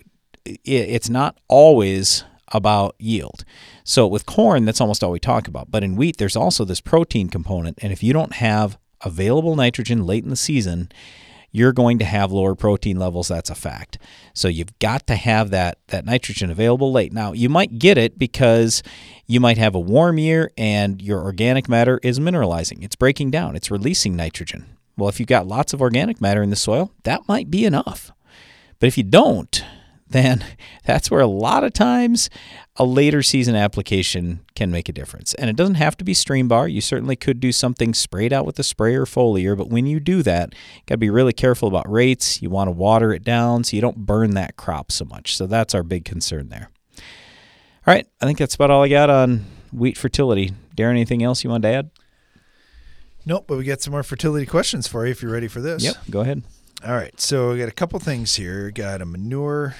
it's not always about yield. So with corn, that's almost all we talk about. But in wheat, there's also this protein component. And if you don't have available nitrogen late in the season, you're going to have lower protein levels. That's a fact. So you've got to have that, that nitrogen available late. Now, you might get it because you might have a warm year and your organic matter is mineralizing. It's breaking down, it's releasing nitrogen. Well, if you've got lots of organic matter in the soil, that might be enough. But if you don't, then that's where a lot of times a later season application can make a difference. And it doesn't have to be stream bar. You certainly could do something sprayed out with a sprayer foliar, but when you do that, you got to be really careful about rates. You want to water it down so you don't burn that crop so much. So that's our big concern there. All right, I think that's about all I got on wheat fertility. Darren, anything else you want to add? Nope, but we got some more fertility questions for you if you're ready for this. Yep, go ahead. All right, so we got a couple things here. Got a manure,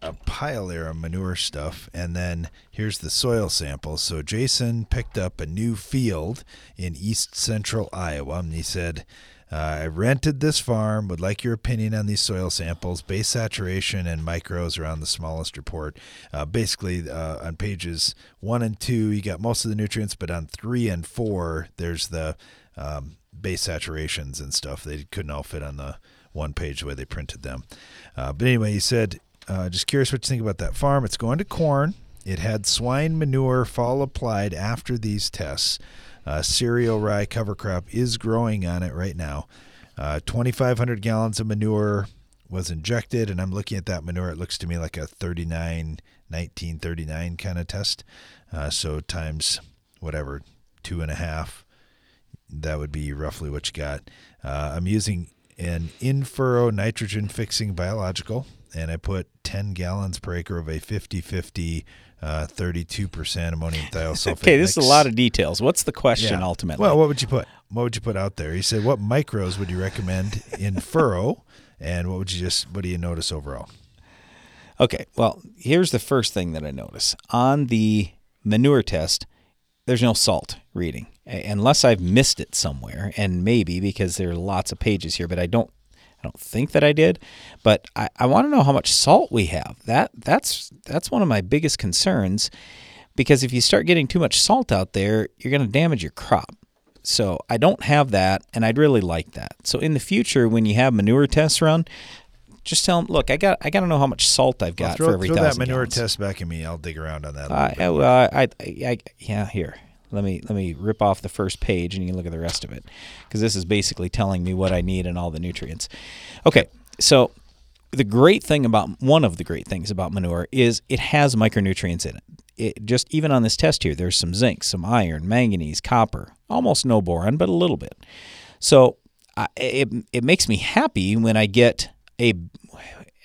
a pile there of manure stuff, and then here's the soil samples. So Jason picked up a new field in east central Iowa, and he said, uh, I rented this farm, would like your opinion on these soil samples. Base saturation and micros around the smallest report. Uh, basically, uh, on pages one and two, you got most of the nutrients, but on three and four, there's the um, base saturations and stuff. They couldn't all fit on the one page the way they printed them. Uh, but anyway, he said, uh, just curious what you think about that farm. It's going to corn. It had swine manure fall applied after these tests. Uh, cereal rye cover crop is growing on it right now. Uh, 2,500 gallons of manure was injected, and I'm looking at that manure. It looks to me like a 39, 1939 kind of test. Uh, so times whatever, two and a half, that would be roughly what you got. Uh, I'm using an in furrow nitrogen fixing biological, and I put 10 gallons per acre of a 50 50 uh, 32% ammonium thiosulfate. (laughs) okay, this mix. is a lot of details. What's the question Yeah. ultimately? Well, what would you put? What would you put out there? He said, "What micros would you recommend in (laughs) furrow, and what would you just what do you notice overall?" Okay, well, here's the first thing that I notice. On the manure test, there's no salt reading, unless I've missed it somewhere, and maybe because there are lots of pages here, but I don't. I don't think that I did, but I, I want to know how much salt we have. That that's that's one of my biggest concerns, because if you start getting too much salt out there, you're going to damage your crop. So I don't have that, and I'd really like that. So in the future, when you have manure tests run, just tell them, look, I got I got to know how much salt I've got Well, throw, for every throw that manure gallons. test back at me. I'll dig around on that. A Uh, little bit. yeah, well, I, I, I, yeah, here. Let me let me rip off the first page, and you can look at the rest of it, because this is basically telling me what I need and all the nutrients. Okay, so the great thing about one of the great things about manure is it has micronutrients in it. It just even on this test here, there's some zinc, some iron, manganese, copper, almost no boron, but a little bit. So I, it it makes me happy when I get a.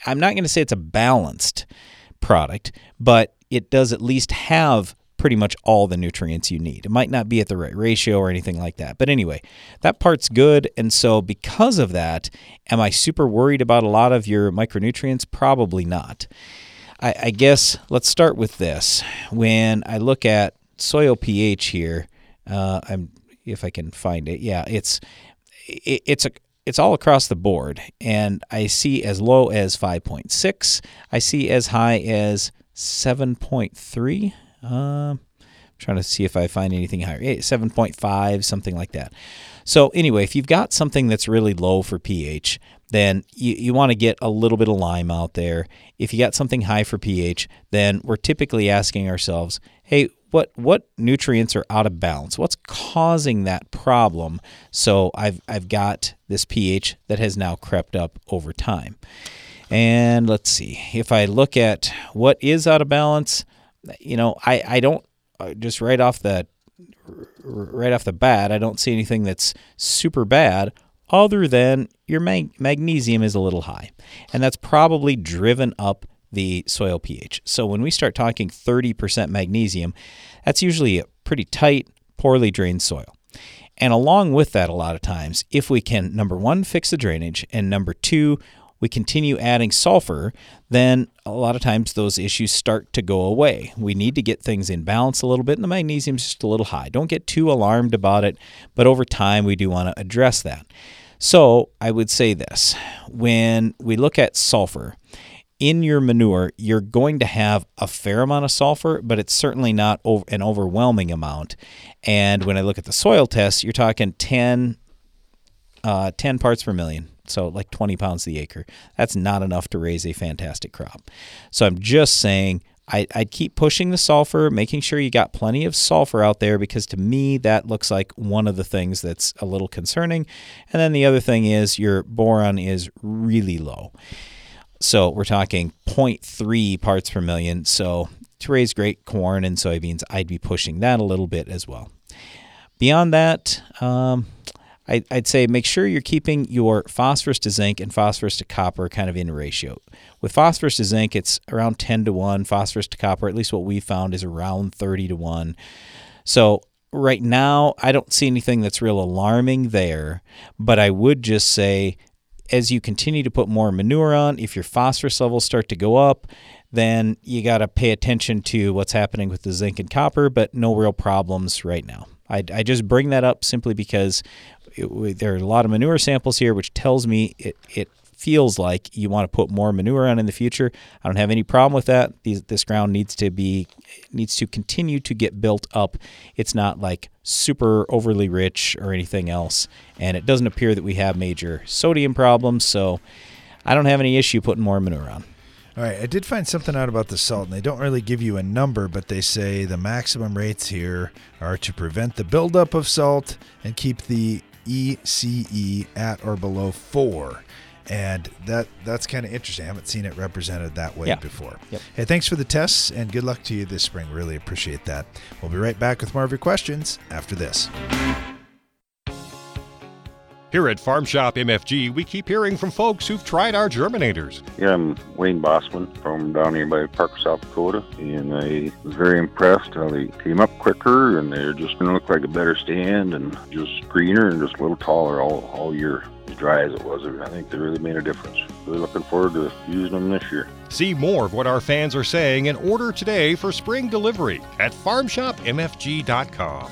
I'm not going to say it's a balanced product, but it does at least have pretty much all the nutrients you need. It might not be at the right ratio or anything like that. But anyway, that part's good. And so, because of that, am I super worried about a lot of your micronutrients? Probably not. I, I guess let's start with this. When I look at soil pH here, uh, I'm if I can find it. Yeah, it's it, it's a it's all across the board, and I see as low as 5.6. I see as high as 7.3. Um, trying to see if I find anything higher. Eh, 7.5, something like that. So anyway, if you've got something that's really low for pH, then you, you want to get a little bit of lime out there. If you got something high for pH, then we're typically asking ourselves, hey, what what nutrients are out of balance? What's causing that problem? So I've I've got this pH that has now crept up over time. And let's see. If I look at what is out of balance, you know, I I don't uh, just right off the right off the bat, I don't see anything that's super bad other than your mag- magnesium is a little high. And that's probably driven up the soil pH. So when we start talking 30% magnesium, that's usually a pretty tight, poorly drained soil. And along with that, a lot of times, if we can, number one, fix the drainage, and number two, we continue adding sulfur, then a lot of times those issues start to go away. We need to get things in balance a little bit, and the magnesium's just a little high. Don't get too alarmed about it, but over time we do want to address that. So I would say this when we look at sulfur, in your manure, you're going to have a fair amount of sulfur, but it's certainly not an overwhelming amount. And when I look at the soil test, you're talking 10, uh, 10 parts per million. So, like 20 pounds the acre. That's not enough to raise a fantastic crop. So, I'm just saying I, I'd keep pushing the sulfur, making sure you got plenty of sulfur out there because to me, that looks like one of the things that's a little concerning. And then the other thing is your boron is really low. So we're talking 0.3 parts per million. So to raise great corn and soybeans, I'd be pushing that a little bit as well. Beyond that, um, I, I'd say make sure you're keeping your phosphorus to zinc and phosphorus to copper kind of in ratio. With phosphorus to zinc, it's around 10 to 1. Phosphorus to copper, at least what we found, is around 30 to 1. So right now, I don't see anything that's real alarming there, but I would just say as you continue to put more manure on, if your phosphorus levels start to go up, then you got to pay attention to what's happening with the zinc and copper, but no real problems right now. I, I just bring that up simply because it, there are a lot of manure samples here, which tells me it, it feels like you want to put more manure on in the future. I don't have any problem with that. These, this ground needs to be needs to continue to get built up. It's not like super overly rich or anything else, and it doesn't appear that we have major sodium problems. So I don't have any issue putting more manure on. All right, I did find something out about the salt, and they don't really give you a number, but they say the maximum rates here are to prevent the buildup of salt and keep the ECE at or below four and that that's kind of interesting. I haven't seen it represented that way Yeah. before. Yep. Hey, thanks for the tests and good luck to you this spring. Really appreciate that. We'll be right back with more of your questions after this. Here at Farm Shop MFG, we keep hearing from folks who've tried our germinators. Yeah, I'm Wayne Bossman from down here by Parker, South Dakota, and I was very impressed how they came up quicker and they're just going to look like a better stand and just greener and just a little taller all, all year. As dry as it was, I think they really made a difference. Really looking forward to using them this year. See more of what our fans are saying and order today for spring delivery at farmshopmfg.com.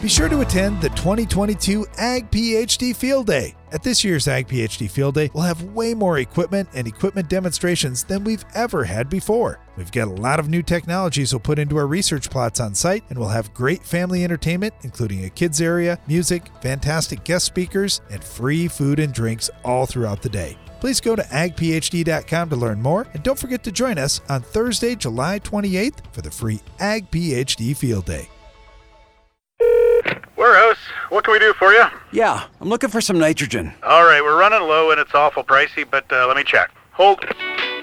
Be sure to attend the 2022 Ag PhD Field Day. At this year's Ag PhD Field Day, we'll have way more equipment and equipment demonstrations than we've ever had before. We've got a lot of new technologies we'll put into our research plots on site, and we'll have great family entertainment, including a kids area, music, fantastic guest speakers, and free food and drinks all throughout the day. Please go to agphd.com to learn more, and don't forget to join us on Thursday, July 28th for the free Ag PhD Field Day. Warehouse, what can we do for you? Yeah, I'm looking for some nitrogen. All right, we're running low and it's awful pricey, but uh, let me check. Hold.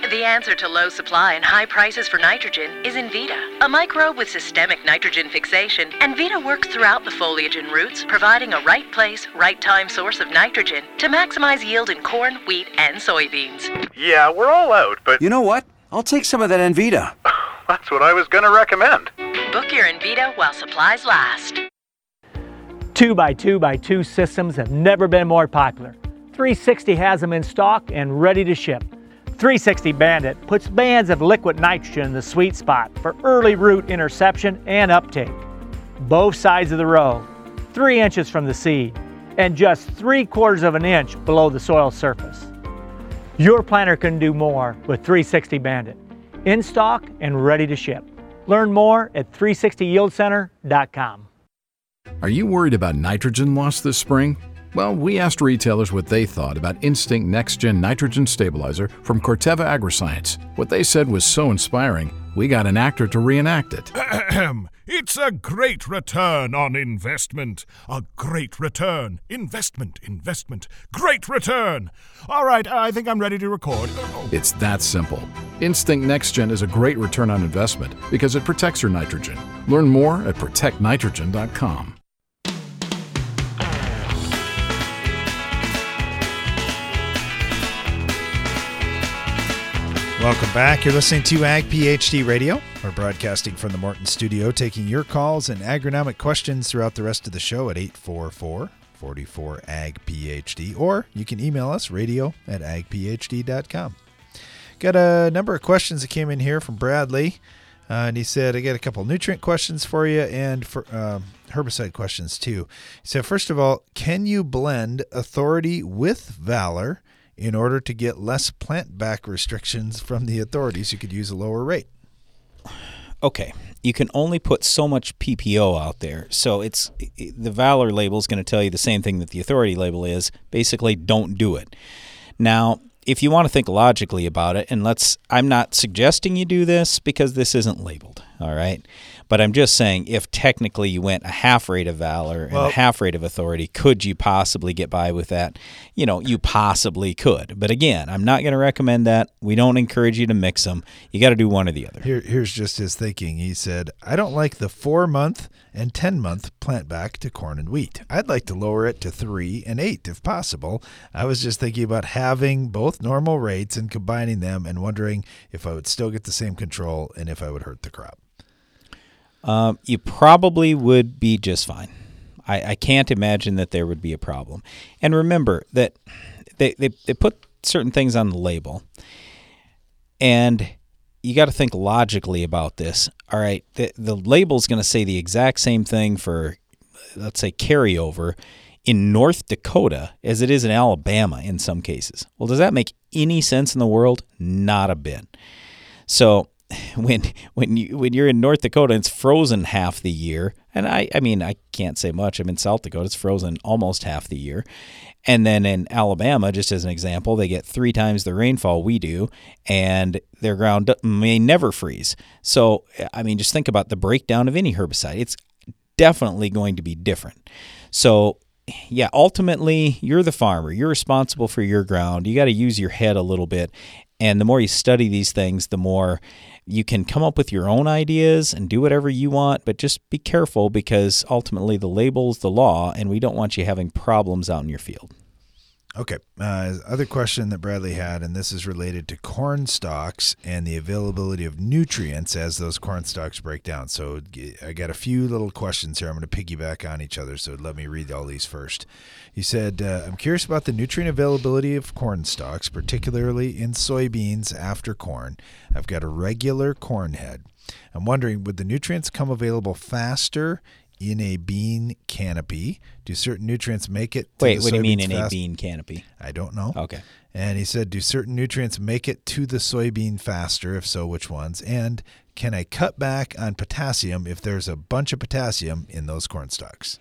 The answer to low supply and high prices for nitrogen is Envita, a microbe with systemic nitrogen fixation. Envita works throughout the foliage and roots, providing a right place, right time source of nitrogen to maximize yield in corn, wheat, and soybeans. Yeah, we're all out, but You know what? I'll take some of that Envita. (laughs) that's what I was going to recommend. Book your Envita while supplies last. 2 by 2 by 2 systems have never been more popular. 360 has them in stock and ready to ship. 360 Bandit puts bands of liquid nitrogen in the sweet spot for early root interception and uptake. Both sides of the row, 3 inches from the seed, and just 3 quarters of an inch below the soil surface. Your planter can do more with 360 Bandit. In stock and ready to ship. Learn more at 360yieldcenter.com. Are you worried about nitrogen loss this spring? Well, we asked retailers what they thought about Instinct Next Gen Nitrogen Stabilizer from Corteva Agriscience. What they said was so inspiring, we got an actor to reenact it. (clears throat) Ahem. It's a great return on investment. A great return. Investment, investment. Great return. All right, I think I'm ready to record. It's that simple. Instinct Next Gen is a great return on investment because it protects your nitrogen. Learn more at protectnitrogen.com. Welcome back. You're listening to Ag PhD Radio. We're broadcasting from the Morton studio, taking your calls and agronomic questions throughout the rest of the show at 844 44 Ag PhD, or you can email us radio at agphd.com. Got a number of questions that came in here from Bradley. Uh, and he said, I got a couple nutrient questions for you and for um, herbicide questions too. He said, first of all, can you blend authority with valor in order to get less plant back restrictions from the authorities? You could use a lower rate. okay, you can only put so much PPO out there. So it's the Valor label is going to tell you the same thing that the authority label is. Basically, don't do it. Now, if you want to think logically about it, and let's, I'm not suggesting you do this because this isn't labeled, all right? But I'm just saying, if technically you went a half rate of valor and Well- a half rate of authority, could you possibly get by with that? You know, you possibly could. But again, I'm not going to recommend that. We don't encourage you to mix them. You got to do one or the other. Here, here's just his thinking. He said, I don't like the four month and 10 month plant back to corn and wheat. I'd like to lower it to three and eight if possible. I was just thinking about having both normal rates and combining them and wondering if I would still get the same control and if I would hurt the crop. Um, you probably would be just fine. I, I can't imagine that there would be a problem. And remember that they, they, they put certain things on the label, and you got to think logically about this. All right, the, the label is going to say the exact same thing for, let's say, carryover in North Dakota as it is in Alabama in some cases. Well, does that make any sense in the world? Not a bit. So (sighs) when when you when you're in North Dakota and it's frozen half the year, and I I mean I can't say much. I'm in South Dakota; it's frozen almost half the year. And then in Alabama, just as an example, they get three times the rainfall we do, and their ground may never freeze. So I mean, just think about the breakdown of any herbicide. It's definitely going to be different. So yeah, ultimately, you're the farmer. You're responsible for your ground. You got to use your head a little bit. And the more you study these things, the more you can come up with your own ideas and do whatever you want. But just be careful because ultimately the label's the law, and we don't want you having problems out in your field. Okay. Uh, other question that Bradley had, and this is related to corn stalks and the availability of nutrients as those corn stalks break down. So I got a few little questions here. I'm going to piggyback on each other. So let me read all these first. He said, uh, I'm curious about the nutrient availability of corn stalks, particularly in soybeans after corn. I've got a regular corn head. I'm wondering, would the nutrients come available faster in a bean canopy? Do certain nutrients make it? To Wait, the what do you mean in a bean canopy? I don't know. Okay. And he said, do certain nutrients make it to the soybean faster? If so, which ones? And can I cut back on potassium if there's a bunch of potassium in those corn stalks?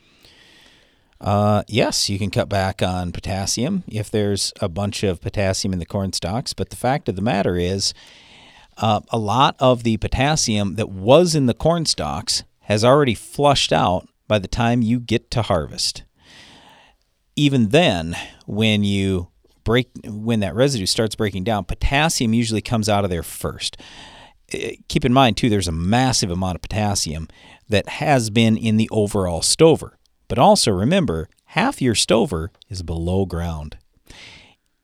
Uh, yes, you can cut back on potassium if there's a bunch of potassium in the corn stalks. But the fact of the matter is, uh, a lot of the potassium that was in the corn stalks has already flushed out by the time you get to harvest. Even then, when you break, when that residue starts breaking down, potassium usually comes out of there first. Eh, Keep in mind, too, there's a massive amount of potassium that has been in the overall stover. But also remember, half your stover is below ground.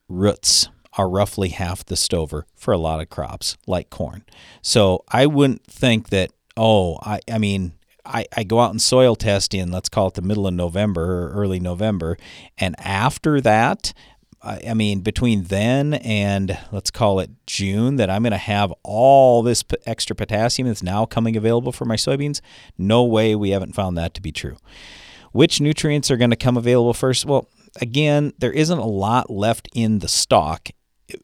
Roots are roughly half the stover for a lot of crops like corn. So I wouldn't think that, oh, I, I mean, I, I go out and soil test in, let's call it the middle of November or early November. And after that, I, mean, between then and let's call it June, that I'm going to have all this extra potassium that's now coming available for my soybeans. No way we haven't found that to be true. Which nutrients are going to come available first? Well, again, there isn't a lot left in the stock,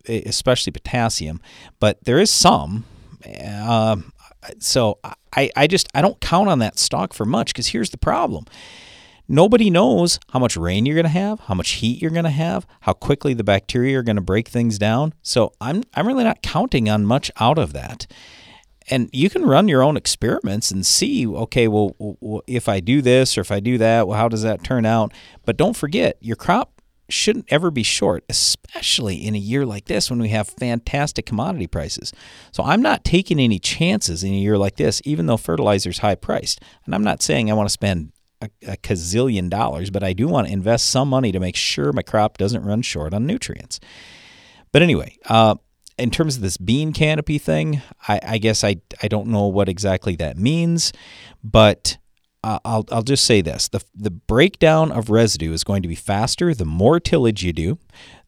especially potassium, but there is some. Um, so I, I just I don't count on that stock for much because here's the problem. Nobody knows how much rain you're going to have, how much heat you're going to have, how quickly the bacteria are going to break things down. So I'm I'm really not counting on much out of that. And you can run your own experiments and see, okay, well, w- w- if I do this or if I do that, well, how does that turn out? But don't forget, your crop shouldn't ever be short, especially in a year like this when we have fantastic commodity prices. So I'm not taking any chances in a year like this, even though fertilizer is high priced. And I'm not saying I want to spend a, a gazillion dollars, but I do want to invest some money to make sure my crop doesn't run short on nutrients. But anyway, uh, in terms of this bean canopy thing, I, I guess I, I don't know what exactly that means, but uh, I'll, I'll just say this the, the breakdown of residue is going to be faster the more tillage you do,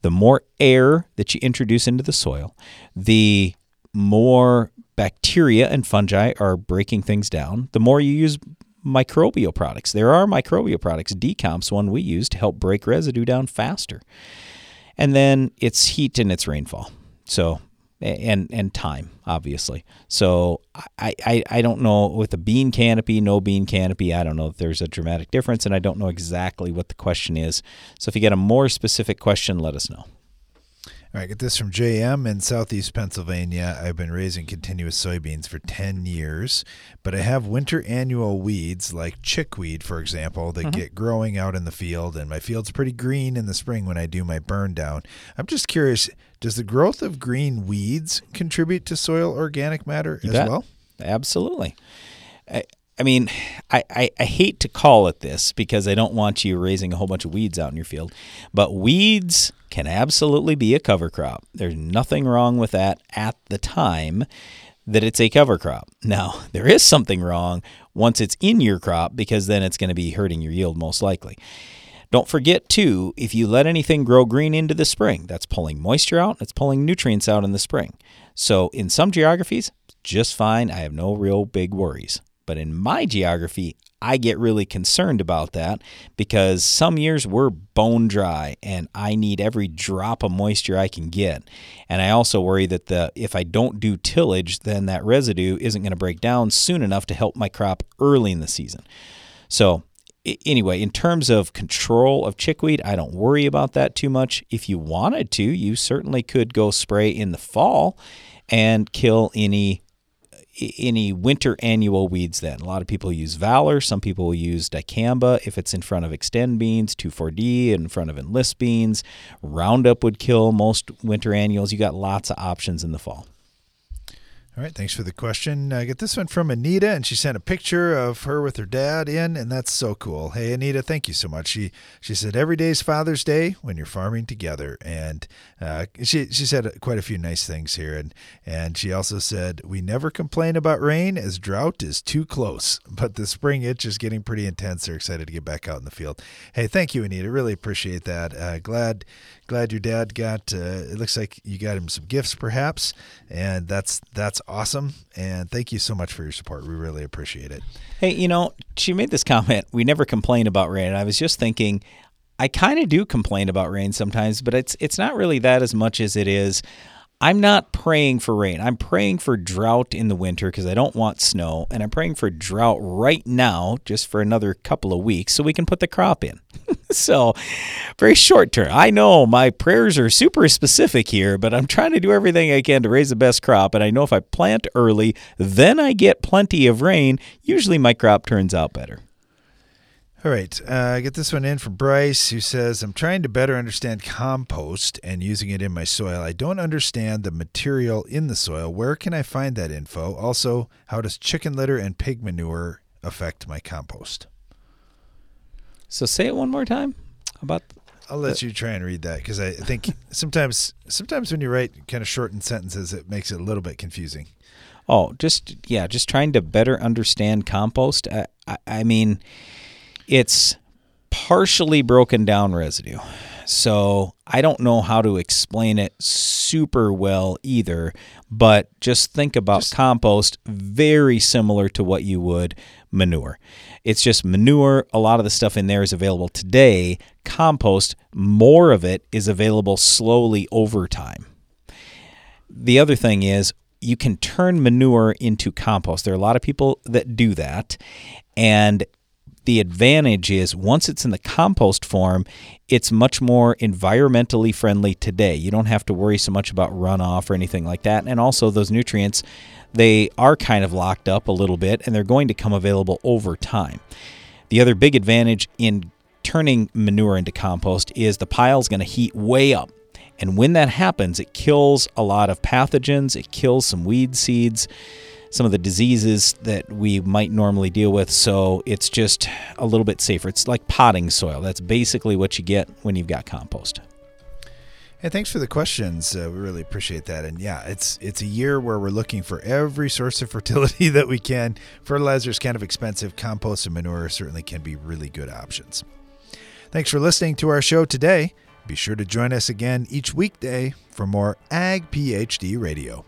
the more air that you introduce into the soil, the more bacteria and fungi are breaking things down, the more you use microbial products. There are microbial products, Decomp's one we use to help break residue down faster. And then it's heat and it's rainfall. So and and time obviously. So I, I I don't know with a bean canopy, no bean canopy. I don't know if there's a dramatic difference, and I don't know exactly what the question is. So if you get a more specific question, let us know. All right, get this from JM in southeast Pennsylvania. I've been raising continuous soybeans for 10 years, but I have winter annual weeds like chickweed, for example, that Mm-hmm. get growing out in the field, and my field's pretty green in the spring when I do my burn down. I'm just curious does the growth of green weeds contribute to soil organic matter You as bet. well? Absolutely. I, I mean, I, I, I hate to call it this because I don't want you raising a whole bunch of weeds out in your field, but weeds can absolutely be a cover crop. There's nothing wrong with that at the time that it's a cover crop. Now, (laughs) there is something wrong once it's in your crop because then it's going to be hurting your yield most likely. Don't forget, too, if you let anything grow green into the spring, that's pulling moisture out, it's pulling nutrients out in the spring. So, in some geographies, just fine. I have no real big worries. But in my geography, I get really concerned about that because some years we're bone dry and I need every drop of moisture I can get. And I also worry that the if I don't do tillage, then that residue isn't going to break down soon enough to help my crop early in the season. So, anyway, in terms of control of chickweed, I don't worry about that too much. If you wanted to, you certainly could go spray in the fall and kill any any winter annual weeds then. A lot of people use Valor, some people will use dicamba if it's in front of extend beans, 2,4-D in front of enlist beans. Roundup would kill most winter annuals. You got lots of options in the fall. All right, thanks for the question. I get this one from Anita, and she sent a picture of her with her dad in, and that's so cool. Hey, Anita, thank you so much. She she said every day's Father's Day when you're farming together, and uh, she she said quite a few nice things here, and and she also said we never complain about rain as drought is too close, but the spring itch is getting pretty intense. They're excited to get back out in the field. Hey, thank you, Anita. Really appreciate that. Uh, glad glad your dad got. Uh, it looks like you got him some gifts, perhaps, and that's that's awesome. And thank you so much for your support. We really appreciate it. Hey, you know, she made this comment. We never complain about rain. And I was just thinking, I kind of do complain about rain sometimes, but it's it's not really that as much as it is. I'm not praying for rain. I'm praying for drought in the winter because I don't want snow, and I'm praying for drought right now, just for another couple of weeks, so we can put the crop in. (laughs) so, very short term. I know my prayers are super specific here, but I'm trying to do everything I can to raise the best crop. And I know if I plant early, then I get plenty of rain. Usually, my crop turns out better. All right, uh, I get this one in from Bryce, who says, I'm trying to better understand compost and using it in my soil. I don't understand the material in the soil. Where can I find that info? Also, how does chicken litter and pig manure affect my compost? So, say it one more time about. I'll let you try and read that because I think (laughs) sometimes, sometimes when you write kind of shortened sentences, it makes it a little bit confusing. Oh, just yeah, just trying to better understand compost. I, I, I mean, it's partially broken down residue. So I don't know how to explain it super well either, but just think about compost very similar to what you would manure. It's just manure. A lot of the stuff in there is available today. Compost, more of it is available slowly over time. The other thing is you can turn manure into compost. There are a lot of people that do that. And the advantage is once it's in the compost form, it's much more environmentally friendly today. You don't have to worry so much about runoff or anything like that. And also, those nutrients, they are kind of locked up a little bit and they're going to come available over time. The other big advantage in turning manure into compost is the pile is going to heat way up. And when that happens, it kills a lot of pathogens, it kills some weed seeds, some of the diseases that we might normally deal with. So it's just a little bit safer. It's like potting soil. That's basically what you get when you've got compost. Hey, thanks for the questions. Uh, we really appreciate that. And yeah, it's it's a year where we're looking for every source of (laughs) fertility that we can. Fertilizer is kind of expensive. Compost and manure certainly can be really good options. Thanks for listening to our show today. Be sure to join us again each weekday for more Ag PhD Radio.